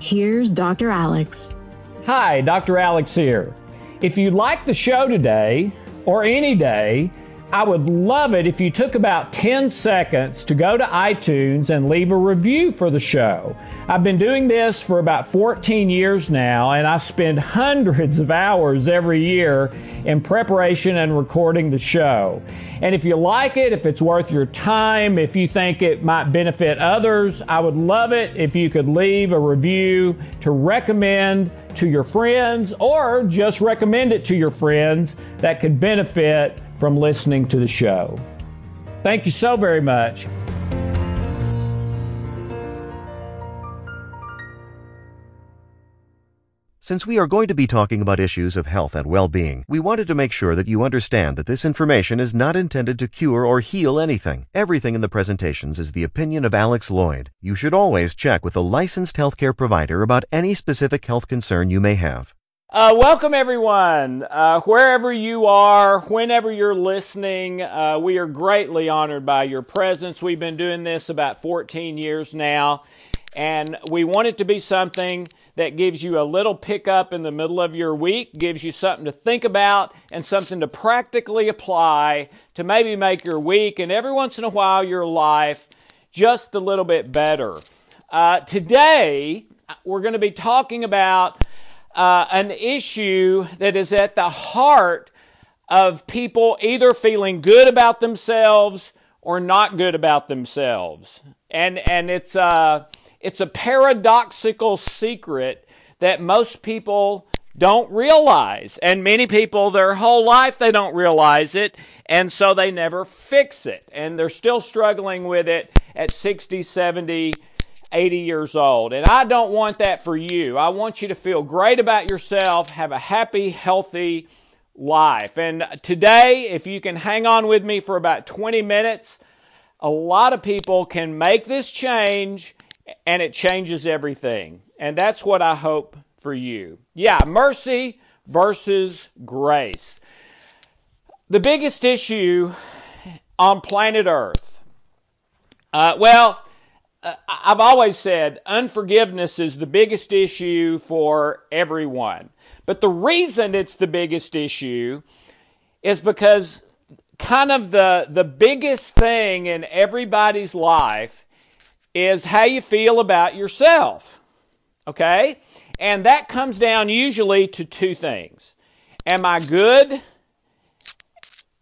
Here's Dr. Alex. Hi, Dr. Alex here. If you like the show today, or any day, I would love it if you took about 10 seconds to go to iTunes and leave a review for the show. I've been doing this for about 14 years now, and I spend hundreds of hours every year in preparation and recording the show. And if you like it, if it's worth your time, if you think it might benefit others, I would love it if you could leave a review to recommend to your friends or just recommend it to your friends that could benefit from listening to the show. Thank you so very much. Since we are going to be talking about issues of health and well-being, we wanted to make sure that you understand that this information is not intended to cure or heal anything. Everything in the presentations is the opinion of Alex Loyd. You should always check with a licensed healthcare provider about any specific health concern you may have. Uh, welcome, everyone. Uh, wherever you are, whenever you're listening, uh, we are greatly honored by your presence. We've been doing this about 14 years now, and we want it to be something that gives you a little pickup in the middle of your week, gives you something to think about, and something to practically apply to maybe make your week and every once in a while your life just a little bit better. Uh, today, we're going to be talking about uh, an issue that is at the heart of people either feeling good about themselves or not good about themselves. And, and it's, a, it's a paradoxical secret that most people don't realize. And many people, their whole life, they don't realize it. And so they never fix it. And they're still struggling with it at 60, 70, 80 years old. And I don't want that for you. I want you to feel great about yourself, have a happy, healthy life. And today, if you can hang on with me for about 20 minutes, a lot of people can make this change and it changes everything. And that's what I hope for you. Yeah, mercy versus grace. The biggest issue on planet Earth. Uh, well, uh, I've always said unforgiveness is the biggest issue for everyone. But the reason it's the biggest issue is because kind of the, the biggest thing in everybody's life is how you feel about yourself. Okay? And that comes down usually to two things. Am I good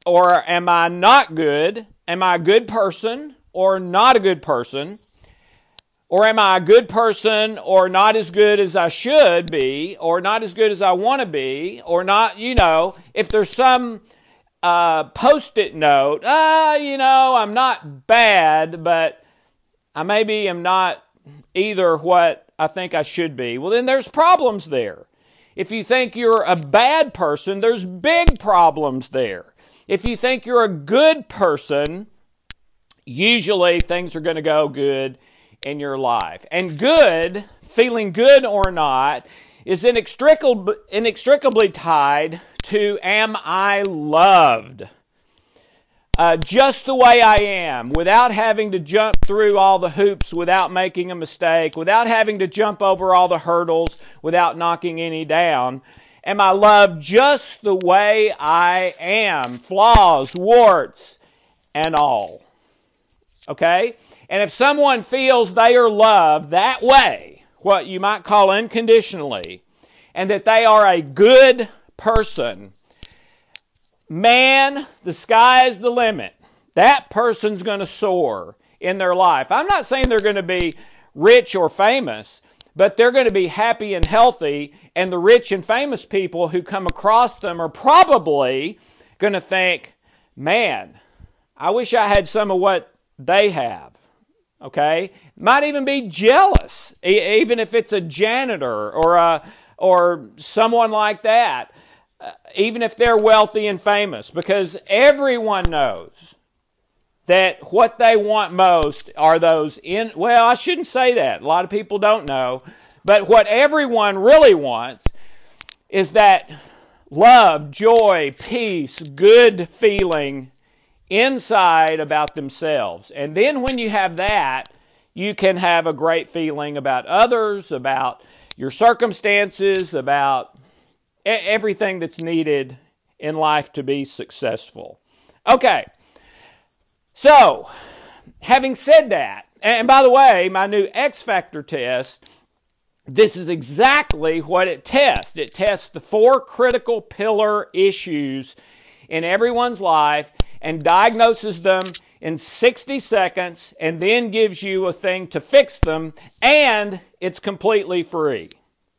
or am I not good? Am I a good person or not a good person? Or am I a good person or not as good as I should be or not as good as I want to be or not, you know, if there's some uh, post it note, ah, uh, you know, I'm not bad, but I maybe am not either what I think I should be. Well, then there's problems there. If you think you're a bad person, there's big problems there. If you think you're a good person, usually things are going to go good in your life. And good, feeling good or not, is inextricably, inextricably tied to am I loved? Uh, just the way I am, without having to jump through all the hoops, without making a mistake, without having to jump over all the hurdles, without knocking any down. Am I loved just the way I am? Flaws, warts, and all. Okay? And if someone feels they are loved that way, what you might call unconditionally, and that they are a good person, man, the sky is the limit. That person's going to soar in their life. I'm not saying they're going to be rich or famous, but they're going to be happy and healthy. And the rich and famous people who come across them are probably going to think, man, I wish I had some of what they have. Okay? might even be jealous, even if it's a janitor or a, or someone like that, Uh, even if they're wealthy and famous, because everyone knows that what they want most are those in, well, I shouldn't say that. A lot of people don't know. But what everyone really wants is that love, joy, peace, good feeling inside about themselves. And then when you have that, you can have a great feeling about others, about your circumstances, about everything that's needed in life to be successful. Okay, so having said that, and by the way, my new X Factor test, this is exactly what it tests. It tests the four critical pillar issues in everyone's life and diagnoses them in 60 seconds and then gives you a thing to fix them, and it's completely free.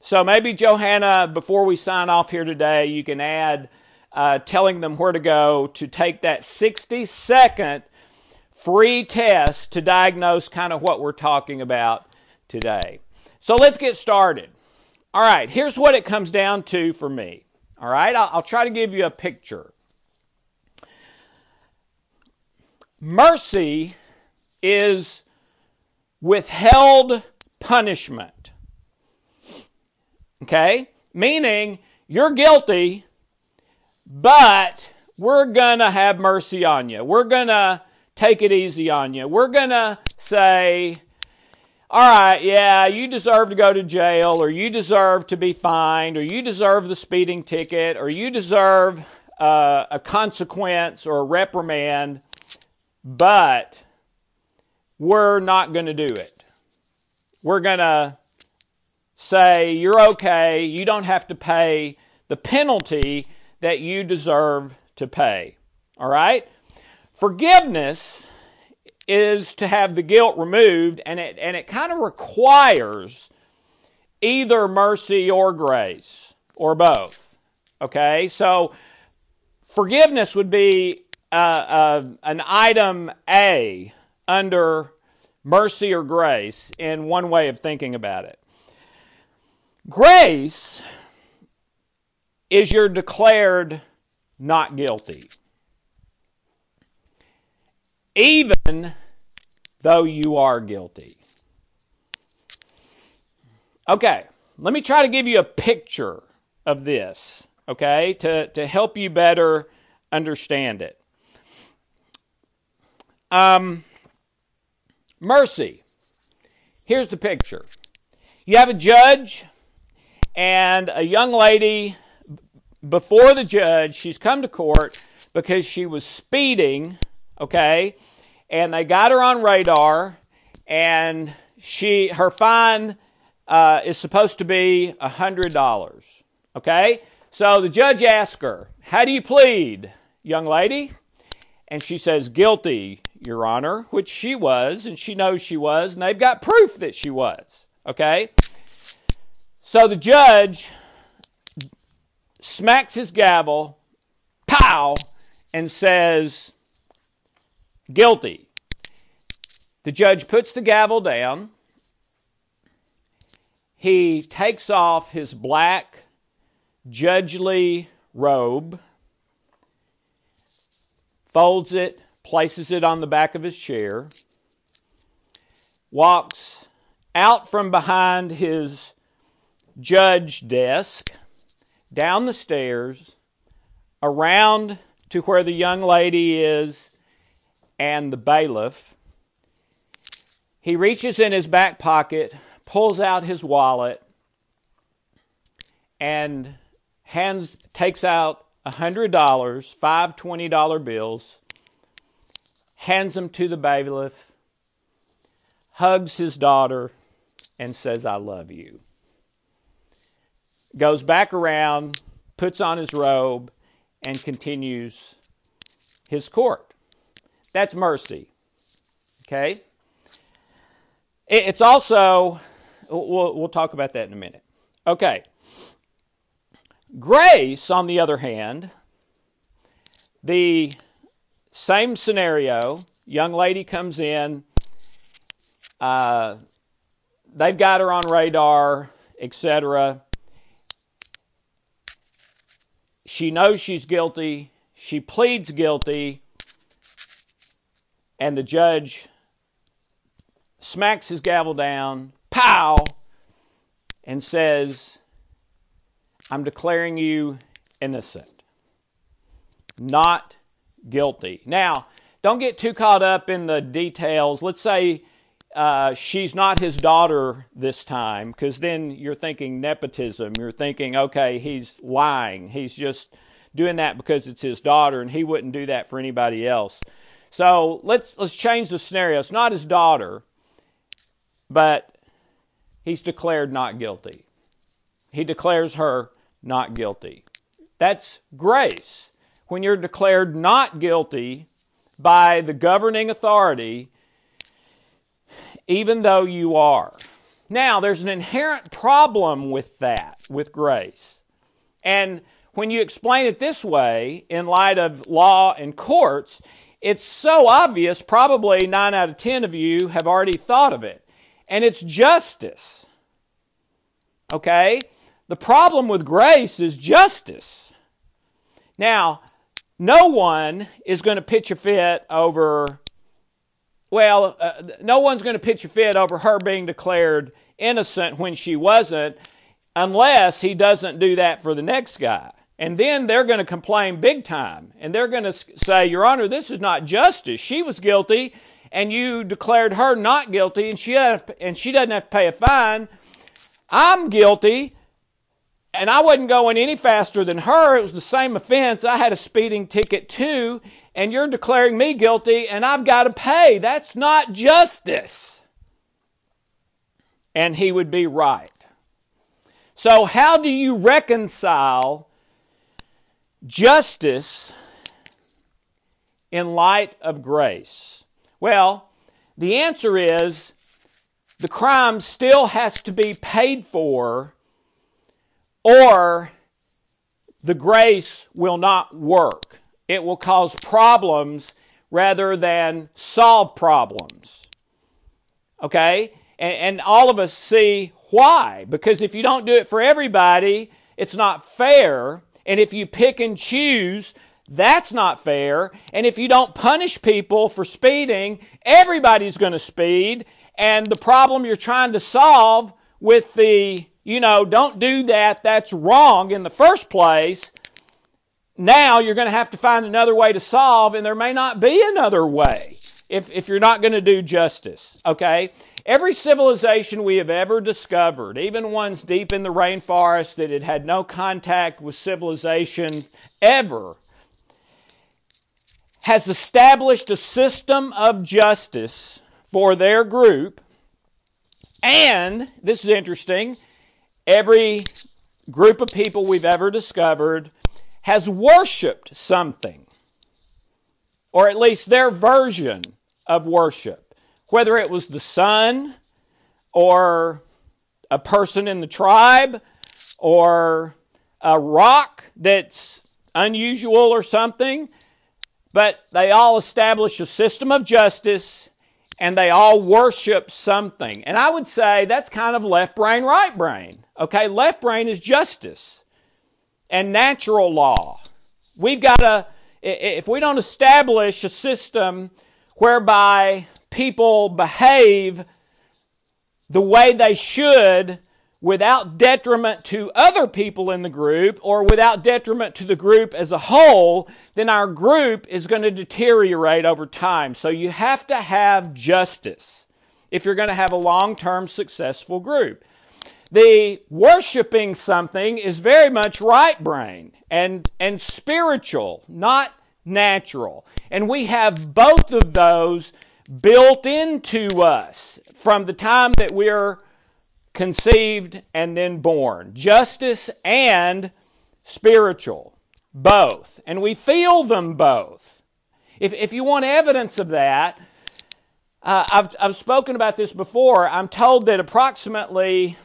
So maybe, Johanna, before we sign off here today, you can add uh, telling them where to go to take that 60 second free test to diagnose kind of what we're talking about today. So let's get started. All right, here's what it comes down to for me. All right, I'll, I'll try to give you a picture. Mercy is withheld punishment. Okay? Meaning, you're guilty, but we're going to have mercy on you. We're going to take it easy on you. We're going to say, all right, yeah, you deserve to go to jail, or you deserve to be fined, or you deserve the speeding ticket, or you deserve uh, a consequence or a reprimand but we're not going to do it. We're going to say, you're okay, you don't have to pay the penalty that you deserve to pay. All right? Forgiveness is to have the guilt removed, and it, and it kind of requires either mercy or grace, or both. Okay? So, forgiveness would be uh, uh, an item A under mercy or grace in one way of thinking about it. Grace is you're declared not guilty, even though you are guilty. Okay, let me try to give you a picture of this, okay, to, to help you better understand it. Um, mercy. Here's the picture. You have a judge and a young lady before the judge. She's come to court because she was speeding, okay? And they got her on radar and she her fine uh, is supposed to be a hundred dollars. Okay? So the judge asks her, How do you plead, young lady? And she says, Guilty, Your Honor, which she was, and she knows she was, and they've got proof that she was. Okay? So the judge smacks his gavel, pow, and says, Guilty. The judge puts the gavel down. He takes off his black, judgely robe folds it, places it on the back of his chair, walks out from behind his judge desk, down the stairs, around to where the young lady is and the bailiff. He reaches in his back pocket, pulls out his wallet, and hands takes out a $100, five $20 bills, hands them to the bailiff, hugs his daughter, and says, I love you. Goes back around, puts on his robe, and continues his court. That's mercy. Okay? It's also, we'll, we'll talk about that in a minute. Okay. Grace, on the other hand, the same scenario young lady comes in, Uh, they've got her on radar, etc. She knows she's guilty. She pleads guilty. And the judge smacks his gavel down, pow, and says, I'm declaring you innocent, not guilty. Now, don't get too caught up in the details. Let's say uh, she's not his daughter this time, because then you're thinking nepotism. You're thinking, okay, he's lying. He's just doing that because it's his daughter, and he wouldn't do that for anybody else. So let's let's change the scenario. It's not his daughter, but he's declared not guilty. He declares her not guilty. That's grace. When you're declared not guilty by the governing authority, even though you are. Now, there's an inherent problem with that, with grace. And when you explain it this way, in light of law and courts, it's so obvious, probably 9 out of 10 of you have already thought of it. And it's justice. Okay? The problem with grace is justice. Now, no one is going to pitch a fit over, well, uh, no one's going to pitch a fit over her being declared innocent when she wasn't, unless he doesn't do that for the next guy. And then they're going to complain big time. And they're going to say, Your Honor, this is not justice. She was guilty, and you declared her not guilty, and she, and she doesn't have to pay a fine. I'm guilty, and I wasn't going any faster than her. It was the same offense. I had a speeding ticket too, and you're declaring me guilty, and I've got to pay. That's not justice. And he would be right. So, how do you reconcile justice in light of grace? Well, the answer is the crime still has to be paid for or the grace will not work. It will cause problems rather than solve problems. Okay? And, and, all of us see why. Because if you don't do it for everybody, it's not fair. And if you pick and choose, that's not fair. And if you don't punish people for speeding, everybody's going to speed. And the problem you're trying to solve with the you know, don't do that, that's wrong in the first place. Now you're going to have to find another way to solve, and there may not be another way if, if you're not going to do justice, okay? Every civilization we have ever discovered, even ones deep in the rainforest that had had no contact with civilization ever, has established a system of justice for their group. And, this is interesting, every group of people we've ever discovered has worshiped something, or at least their version of worship, whether it was the sun, or a person in the tribe, or a rock that's unusual or something, but they all establish a system of justice and they all worship something. And I would say that's kind of left brain, right brain. Okay, left brain is justice and natural law. We've got to, if we don't establish a system whereby people behave the way they should without detriment to other people in the group or without detriment to the group as a whole, then our group is going to deteriorate over time. So you have to have justice if you're going to have a long term successful group the worshiping something is very much right brain and, and spiritual, not natural. And we have both of those built into us from the time that we're conceived and then born. Justice and spiritual, both. And we feel them both. If, if you want evidence of that, uh, I've, I've spoken about this before. I'm told that approximately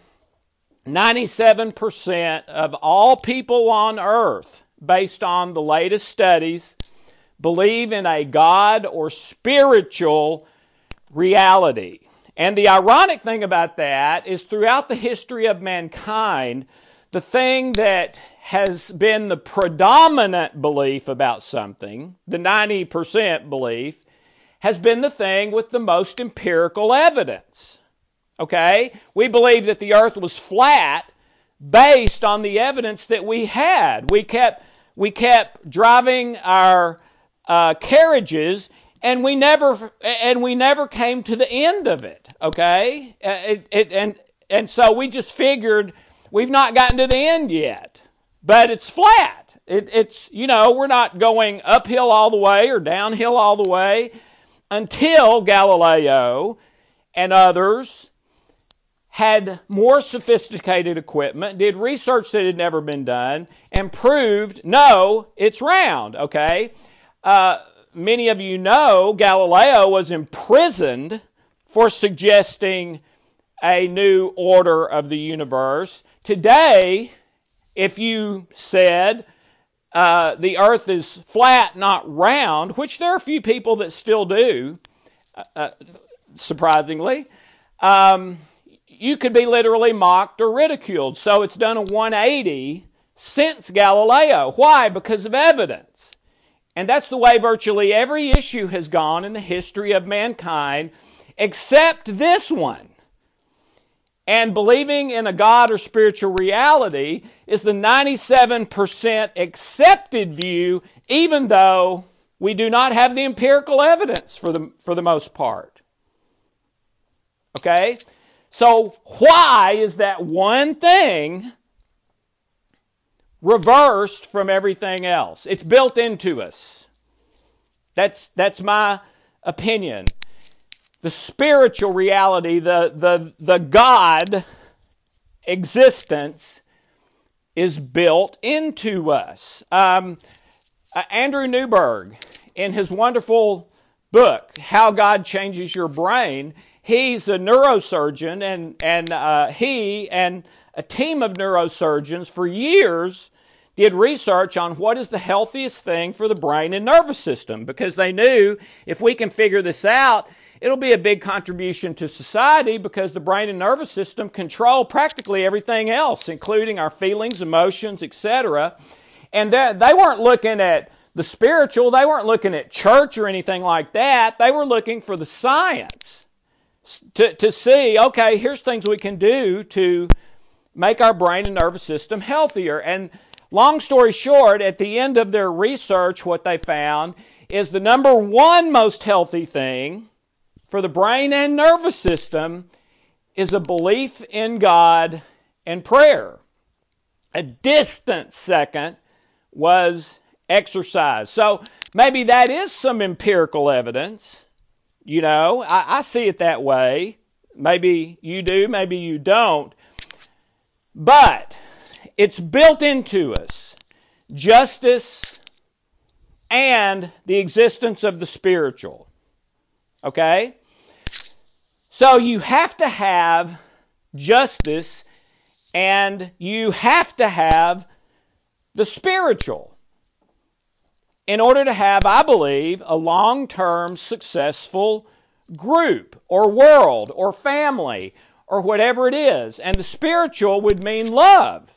97% of all people on earth, based on the latest studies, believe in a God or spiritual reality. And the ironic thing about that is throughout the history of mankind, the thing that has been the predominant belief about something, the 90% belief, has been the thing with the most empirical evidence. Okay? We believe that the earth was flat based on the evidence that we had. We kept, we kept driving our uh, carriages and we never and we never came to the end of it okay uh, it, it, and and so we just figured we've not gotten to the end yet but it's flat it, it's you know we're not going uphill all the way or downhill all the way until galileo and others had more sophisticated equipment did research that had never been done and proved no it's round okay uh, many of you know, Galileo was imprisoned for suggesting a new order of the universe. Today, if you said uh, the earth is flat, not round, which there are a few people that still do, uh, uh surprisingly, um, you could be literally mocked or ridiculed. So it's done a 180 since Galileo. Why? Because of evidence. And that's the way virtually every issue has gone in the history of mankind, except this one. And believing in a God or spiritual reality is the 97% accepted view, even though we do not have the empirical evidence for the, for the most part. Okay? So, why is that one thing reversed from everything else. It's built into us. That's, that's my opinion. The spiritual reality, the, the, the God existence is built into us. Um, uh, Andrew Newberg, in his wonderful book, How God Changes Your Brain, he's a neurosurgeon, and, and uh, he and a team of neurosurgeons for years did research on what is the healthiest thing for the brain and nervous system because they knew if we can figure this out, it'll be a big contribution to society because the brain and nervous system control practically everything else, including our feelings, emotions, etc. And they weren't looking at the spiritual, they weren't looking at church or anything like that. They were looking for the science to, to see, okay, here's things we can do to make our brain and nervous system healthier. And Long story short, at the end of their research, what they found is the number one most healthy thing for the brain and nervous system is a belief in God and prayer. A distant second was exercise. So maybe that is some empirical evidence. You know, I, I see it that way. Maybe you do, maybe you don't. But it's built into us justice and the existence of the spiritual. Okay? So you have to have justice and you have to have the spiritual in order to have, I believe, a long term successful group or world or family or whatever it is. And the spiritual would mean love.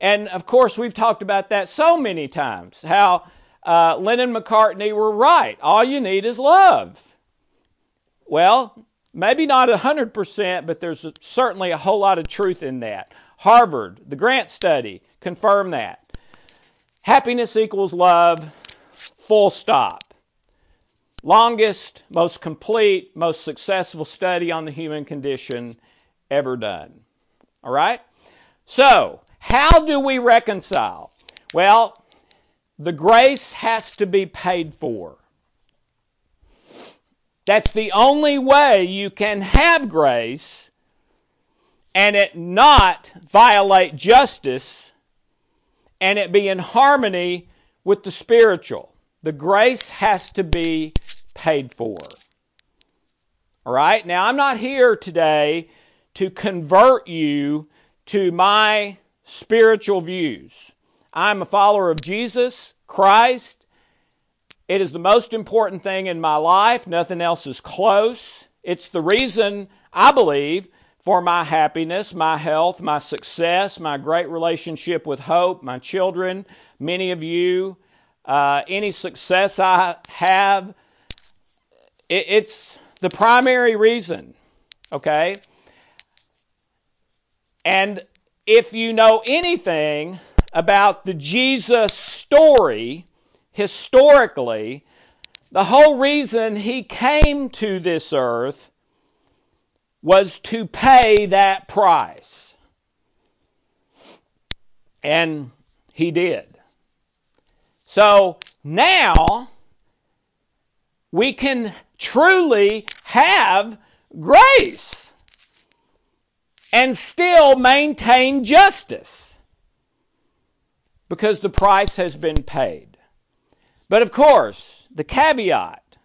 And of course, we've talked about that so many times how uh, Lennon McCartney were right. All you need is love. Well, maybe not 100%, but there's certainly a whole lot of truth in that. Harvard, the Grant study, confirmed that. Happiness equals love, full stop. Longest, most complete, most successful study on the human condition ever done. All right? So, how do we reconcile? Well, the grace has to be paid for. That's the only way you can have grace and it not violate justice and it be in harmony with the spiritual. The grace has to be paid for. All right? Now, I'm not here today to convert you to my spiritual views. I'm a follower of Jesus Christ. It is the most important thing in my life. Nothing else is close. It's the reason I believe, for my happiness, my health, my success, my great relationship with Hope, my children, many of you, uh, any success I have, it, it's the primary reason, okay? And if you know anything about the Jesus story, historically, the whole reason he came to this earth was to pay that price. And he did. So now we can truly have grace and still maintain justice because the price has been paid. But of course, the caveat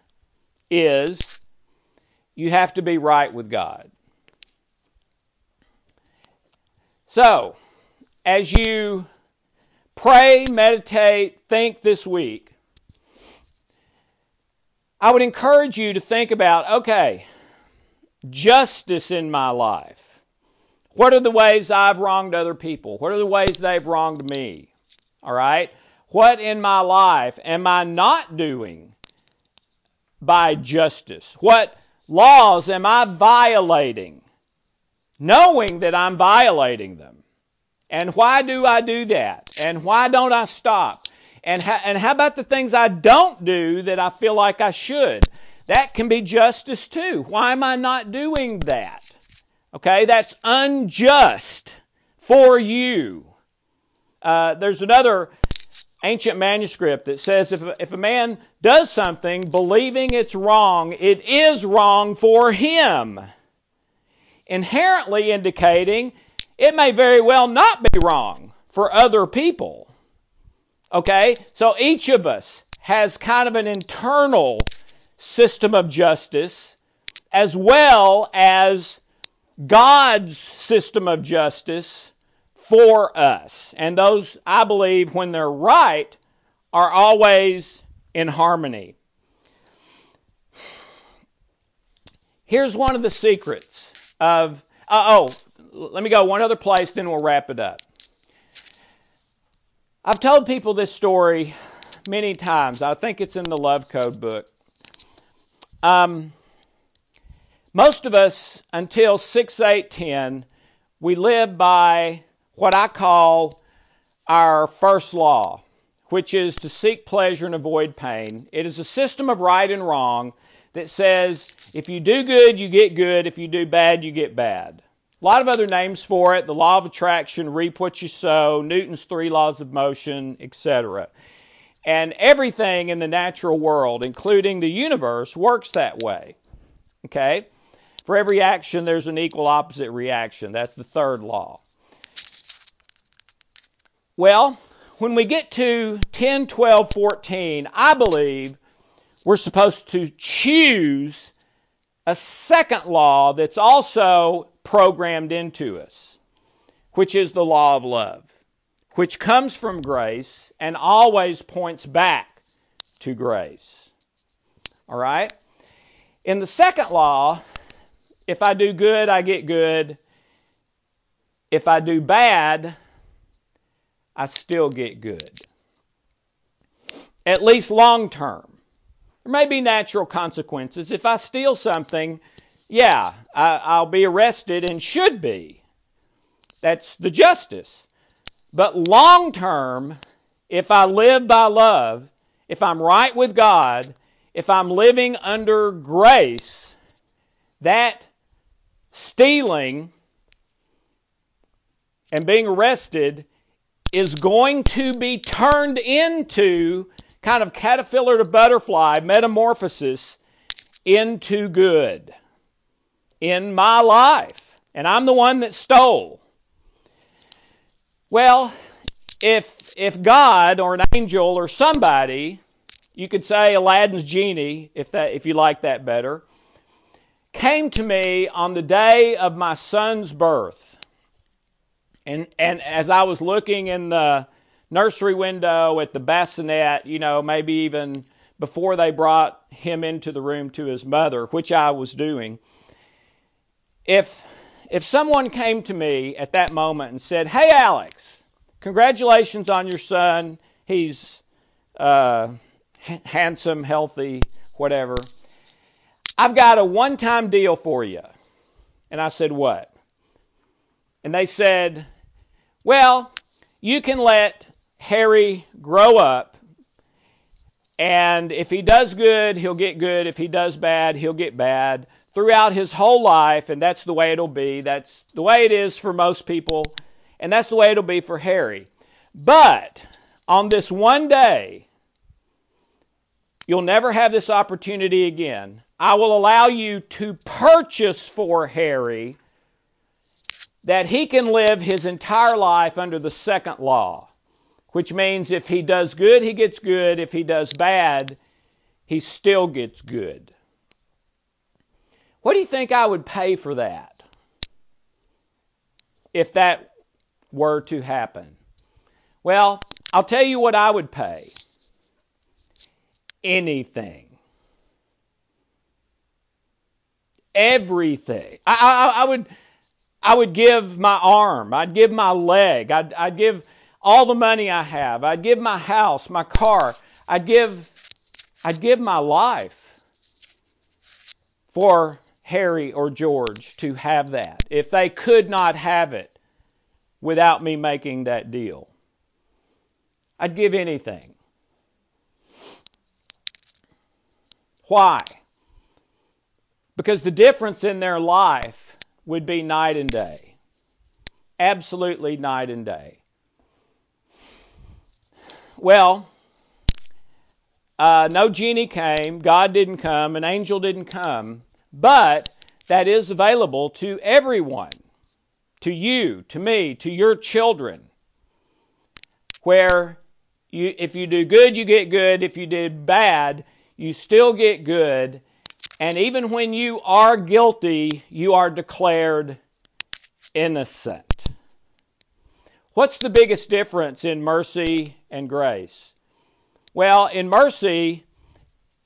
is you have to be right with God. So, as you pray, meditate, think this week, I would encourage you to think about okay, justice in my life. What are the ways I've wronged other people? What are the ways they've wronged me? All right? What in my life am I not doing by justice? What laws am I violating, knowing that I'm violating them? And why do I do that? And why don't I stop? And, ha- and how about the things I don't do that I feel like I should? That can be justice too. Why am I not doing that? Okay, that's unjust for you. Uh, there's another ancient manuscript that says if, if a man does something believing it's wrong, it is wrong for him. Inherently indicating it may very well not be wrong for other people. Okay? So each of us has kind of an internal system of justice as well as God's system of justice for us. And those, I believe, when they're right, are always in harmony. Here's one of the secrets of, uh, oh, let me go one other place, then we'll wrap it up. I've told people this story many times. I think it's in the Love Code book. Um, most of us, until 6, 8, 10, we live by what I call our first law, which is to seek pleasure and avoid pain. It is a system of right and wrong that says if you do good, you get good. If you do bad, you get bad. A lot of other names for it the law of attraction, reap what you sow, Newton's three laws of motion, etc. And everything in the natural world, including the universe, works that way. Okay? For every action, there's an equal opposite reaction. That's the third law. Well, when we get to 10, 12, 14, I believe we're supposed to choose a second law that's also programmed into us, which is the law of love, which comes from grace and always points back to grace. All right? In the second law, if I do good, I get good. If I do bad, I still get good. At least long term. There may be natural consequences. If I steal something, yeah, I, will be arrested and should be. That's the justice. But long term, if I live by love, if I'm right with God, if I'm living under grace, that stealing and being arrested is going to be turned into kind of caterpillar to butterfly metamorphosis into good in my life. And I'm the one that stole. Well, if if God or an angel or somebody, you could say Aladdin's genie if that if you like that better, came to me on the day of my son's birth and, and as I was looking in the nursery window at the bassinet, you know, maybe even before they brought him into the room to his mother, which I was doing, if if someone came to me at that moment and said, "Hey, Alex, congratulations on your son. He's uh, h- handsome, healthy, whatever. I've got a one-time deal for you," and I said, "What?" And they said, "Well, you can let Harry grow up." And if he does good, he'll get good. If he does bad, he'll get bad throughout his whole life, and that's the way it'll be. That's the way it is for most people, and that's the way it'll be for Harry. But on this one day, you'll never have this opportunity again. I will allow you to purchase for Harry that he can live his entire life under the second law, which means if he does good, he gets good. If he does bad, he still gets good. What do you think I would pay for that if that were to happen? Well, I'll tell you what I would pay anything. Everything. I, I, I, would I would give my arm, I'd give my leg, I'd, I'd give all the money I have, I'd give my house, my car, I'd give I'd give my life for Harry or George to have that if they could not have it without me making that deal. I'd give anything. Why? Because the difference in their life would be night and day. Absolutely night and day. Well, uh, no genie came, God didn't come, an angel didn't come but that is available to everyone, to you, to me, to your children, where you, if you do good, you get good. If you did bad, you still get good. And even when you are guilty, you are declared innocent. What's the biggest difference in mercy and grace? Well, in mercy,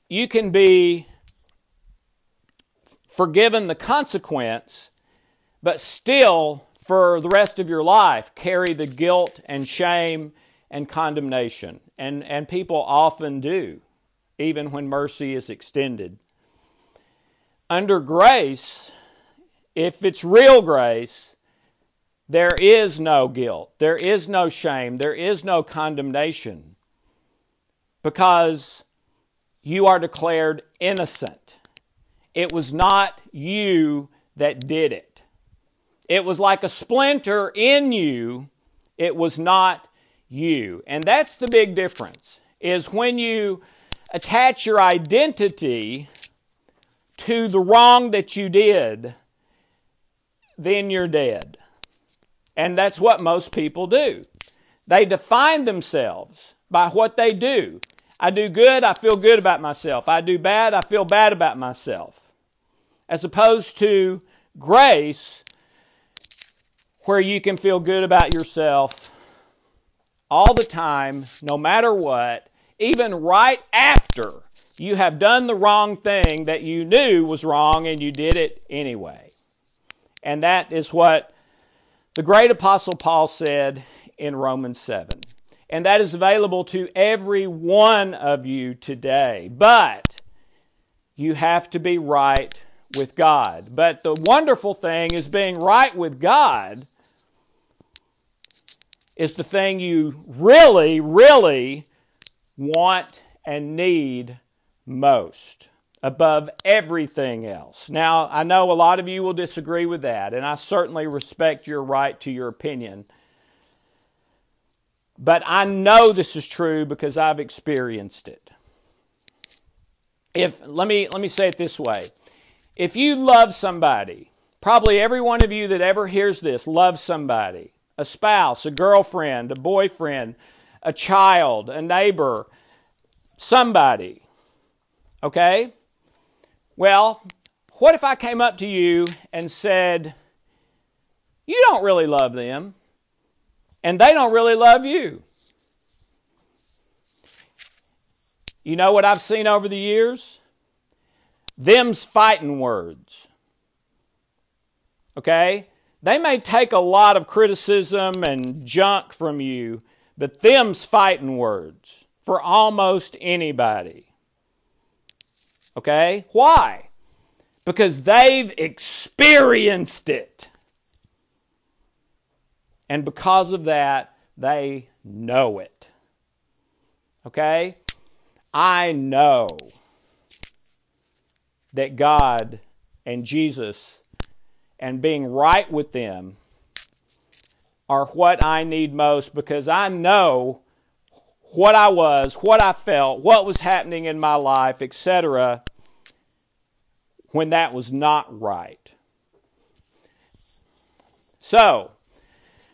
you can be forgiven the consequence, but still, for the rest of your life, carry the guilt and shame and condemnation. And, and people often do, even when mercy is extended. Under grace, if it's real grace, there is no guilt, there is no shame, there is no condemnation because you are declared innocent. It was not you that did it. It was like a splinter in you. It was not you. And that's the big difference is when you attach your identity to the wrong that you did, then you're dead. And that's what most people do. They define themselves by what they do. I do good, I feel good about myself. I do bad, I feel bad about myself as opposed to grace, where you can feel good about yourself all the time, no matter what, even right after you have done the wrong thing that you knew was wrong and you did it anyway. And that is what the great apostle Paul said in Romans 7. And that is available to every one of you today. But you have to be right with God. But the wonderful thing is being right with God is the thing you really, really want and need most above everything else. Now, I know a lot of you will disagree with that, and I certainly respect your right to your opinion. But I know this is true because I've experienced it. If let me let me say it this way. If you love somebody, probably every one of you that ever hears this loves somebody a spouse, a girlfriend, a boyfriend, a child, a neighbor, somebody. Okay? Well, what if I came up to you and said, You don't really love them, and they don't really love you? You know what I've seen over the years? Them's fighting words. Okay? They may take a lot of criticism and junk from you, but them's fighting words for almost anybody. Okay? Why? Because they've experienced it. And because of that, they know it. Okay? I know that God and Jesus and being right with them are what I need most because I know what I was, what I felt, what was happening in my life, etc., when that was not right. So,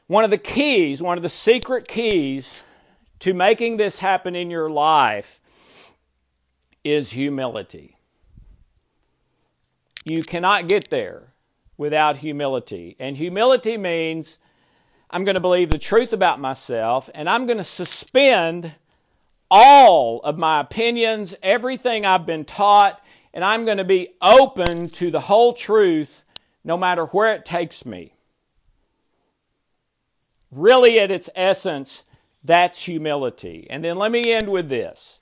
one of the keys, one of the secret keys to making this happen in your life is humility. You cannot get there without humility. And humility means I'm going to believe the truth about myself and I'm going to suspend all of my opinions, everything I've been taught, and I'm going to be open to the whole truth no matter where it takes me. Really, at its essence, that's humility. And then let me end with this.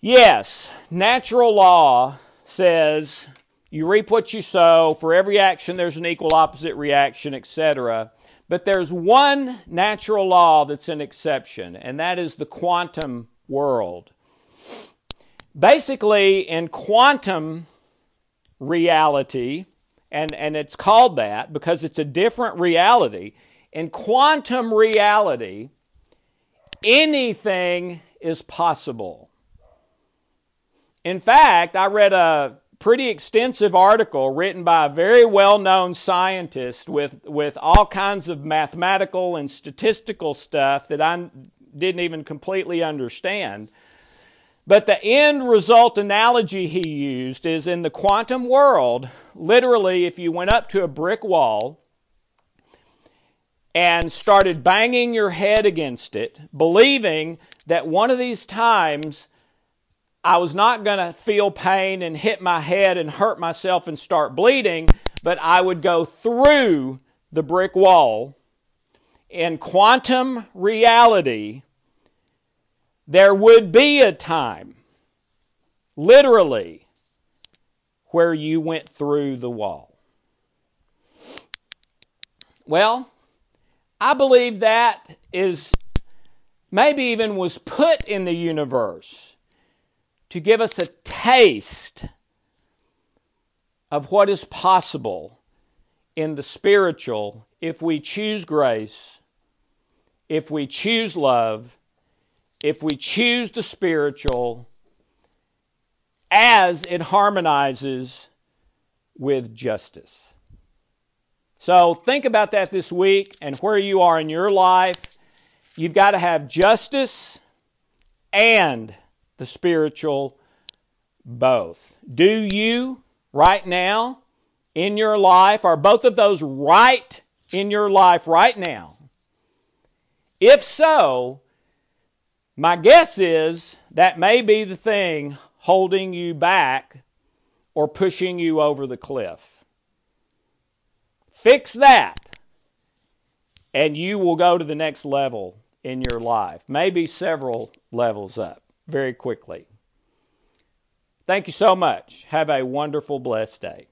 Yes, natural law says you reap what you sow. For every action, there's an equal opposite reaction, etc. But there's one natural law that's an exception, and that is the quantum world. Basically, in quantum reality, and, and it's called that because it's a different reality. In quantum reality, anything is possible. In fact, I read a pretty extensive article written by a very well known scientist with, with all kinds of mathematical and statistical stuff that I didn't even completely understand. But the end result analogy he used is in the quantum world, literally, if you went up to a brick wall and started banging your head against it, believing that one of these times I was not going to feel pain and hit my head and hurt myself and start bleeding, but I would go through the brick wall. In quantum reality, there would be a time, literally, where you went through the wall. Well, I believe that is maybe even was put in the universe to give us a taste of what is possible in the spiritual if we choose grace, if we choose love, if we choose the spiritual as it harmonizes with justice. So think about that this week and where you are in your life. You've got to have justice and the spiritual both. Do you right now in your life, are both of those right in your life right now? If so, my guess is that may be the thing holding you back or pushing you over the cliff. Fix that, and you will go to the next level in your life, maybe several levels up very quickly. Thank you so much. Have a wonderful, blessed day.